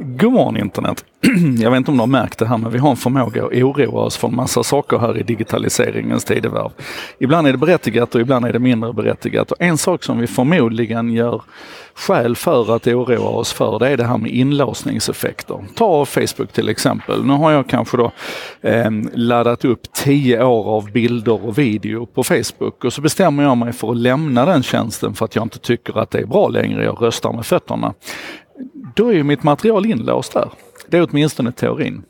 God morgon internet! Jag vet inte om du har märkt det här men vi har en förmåga att oroa oss för en massa saker här i digitaliseringens tidevarv. Ibland är det berättigat och ibland är det mindre berättigat. Och en sak som vi förmodligen gör skäl för att oroa oss för det är det här med inlåsningseffekter. Ta Facebook till exempel. Nu har jag kanske då eh, laddat upp tio år av bilder och video på Facebook och så bestämmer jag mig för att lämna den tjänsten för att jag inte tycker att det är bra längre. Jag röstar med fötterna då är ju mitt material inlåst där. Det är åtminstone teorin.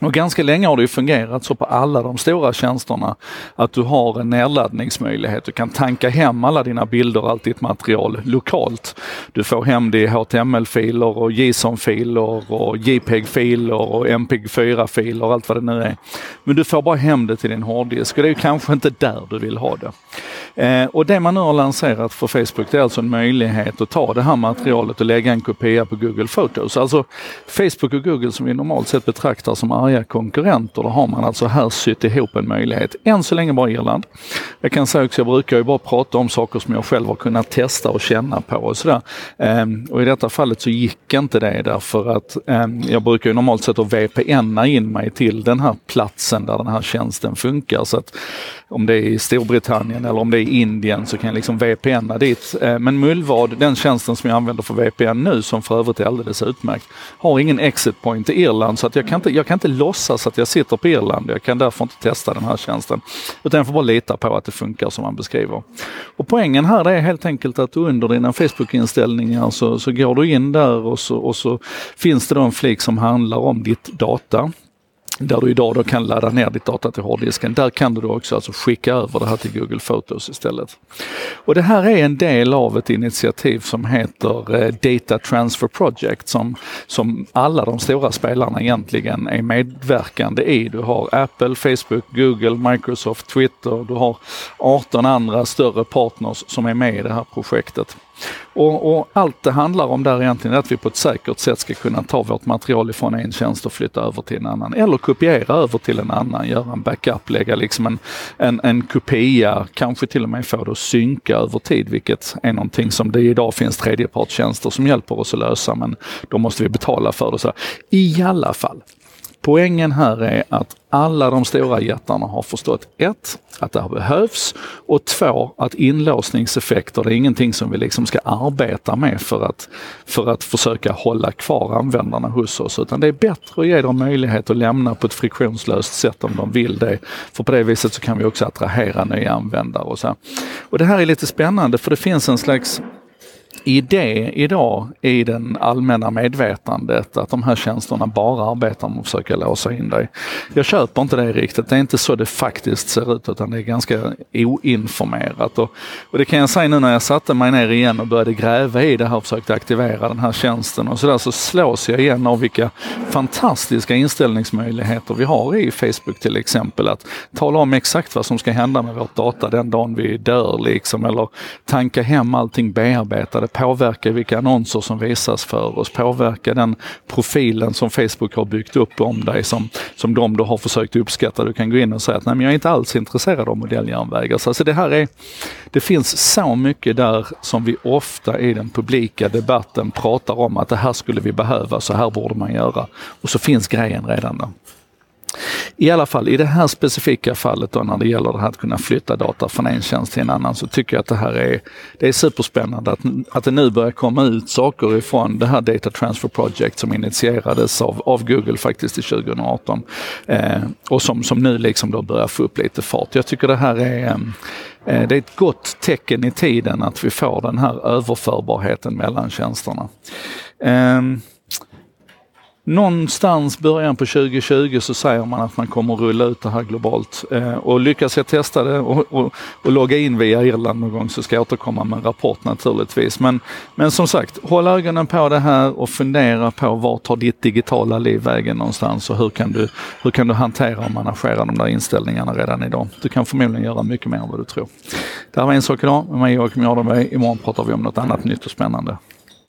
Och ganska länge har det ju fungerat så på alla de stora tjänsterna att du har en nedladdningsmöjlighet. Du kan tanka hem alla dina bilder och allt ditt material lokalt. Du får hem det i HTML-filer och JSON-filer och JPEG-filer och MPEG-4-filer och allt vad det nu är. Men du får bara hem det till din hårddisk och det är kanske inte där du vill ha det. Eh, och det man nu har lanserat för Facebook det är alltså en möjlighet att ta det här materialet och lägga en kopia på Google Photos. Alltså Facebook och Google som vi normalt sett betraktar som arga konkurrenter, då har man alltså här sytt ihop en möjlighet. Än så länge bara Irland. Jag kan säga också, jag brukar ju bara prata om saker som jag själv har kunnat testa och känna på och sådär. Ehm, och i detta fallet så gick inte det därför att ehm, jag brukar ju normalt sett att VPNa in mig till den här platsen där den här tjänsten funkar. Så att om det är i Storbritannien eller om det är i Indien så kan jag liksom VPNa dit. Ehm, men Mullvad, den tjänsten som jag använder för VPN nu, som för övrigt är alldeles utmärkt, har ingen exit point i Irland så att jag kan inte, jag kan inte låtsas att jag sitter på Irland. Jag kan därför inte testa den här tjänsten. Utan jag får bara lita på att det funkar som man beskriver. Och poängen här är helt enkelt att under dina Facebook-inställningar så, så går du in där och så, och så finns det då en flik som handlar om ditt data där du idag då kan ladda ner ditt data till hårddisken. Där kan du då också alltså skicka över det här till Google Photos istället. Och det här är en del av ett initiativ som heter eh, Data Transfer Project som, som alla de stora spelarna egentligen är medverkande i. Du har Apple, Facebook, Google, Microsoft, Twitter, du har 18 andra större partners som är med i det här projektet. Och, och, allt det handlar om där egentligen är att vi på ett säkert sätt ska kunna ta vårt material ifrån en tjänst och flytta över till en annan. Eller kopiera över till en annan, göra en backup, lägga liksom en, en, en kopia, kanske till och med få det att synka över tid, vilket är någonting som det idag finns tredjepartstjänster som hjälper oss att lösa, men då måste vi betala för det. Så I alla fall, Poängen här är att alla de stora jättarna har förstått ett, att det här behövs och två, att inlåsningseffekter det är ingenting som vi liksom ska arbeta med för att, för att försöka hålla kvar användarna hos oss. Utan det är bättre att ge dem möjlighet att lämna på ett friktionslöst sätt om de vill det. För på det viset så kan vi också attrahera nya användare. Och, så. och det här är lite spännande för det finns en slags idé idag i den allmänna medvetandet att de här tjänsterna bara arbetar med att försöka låsa in dig. Jag köper inte det riktigt. Det är inte så det faktiskt ser ut utan det är ganska oinformerat. Och, och det kan jag säga nu när jag satte mig ner igen och började gräva i det här och försökte aktivera den här tjänsten och sådär så slås jag igen av vilka fantastiska inställningsmöjligheter vi har i Facebook till exempel. Att tala om exakt vad som ska hända med vårt data den dagen vi dör liksom eller tanka hem allting bearbetade det påverkar vilka annonser som visas för oss, påverkar den profilen som Facebook har byggt upp om dig som, som de då har försökt uppskatta. Du kan gå in och säga att nej men jag är inte alls intresserad av modelljärnvägar. Så alltså det här är, det finns så mycket där som vi ofta i den publika debatten pratar om att det här skulle vi behöva, så här borde man göra. Och så finns grejen redan där. I alla fall i det här specifika fallet då när det gäller det här att kunna flytta data från en tjänst till en annan så tycker jag att det här är, det är superspännande att, att det nu börjar komma ut saker ifrån det här Data Transfer Project som initierades av, av Google faktiskt i 2018 eh, och som, som nu liksom då börjar få upp lite fart. Jag tycker det här är eh, eh det är ett gott tecken i tiden att vi får den här överförbarheten mellan tjänsterna. Ehm, Någonstans början på 2020 så säger man att man kommer att rulla ut det här globalt. Eh, och lyckas jag testa det och, och, och, logga in via Irland någon gång så ska jag återkomma med en rapport naturligtvis. Men, men som sagt, håll ögonen på det här och fundera på vart tar ditt digitala liv vägen någonstans och hur kan du, hur kan du hantera och managera de där inställningarna redan idag. Du kan förmodligen göra mycket mer än vad du tror. Det här var en sak idag med mig Joakim Jardenberg. Imorgon pratar vi om något annat nytt och spännande.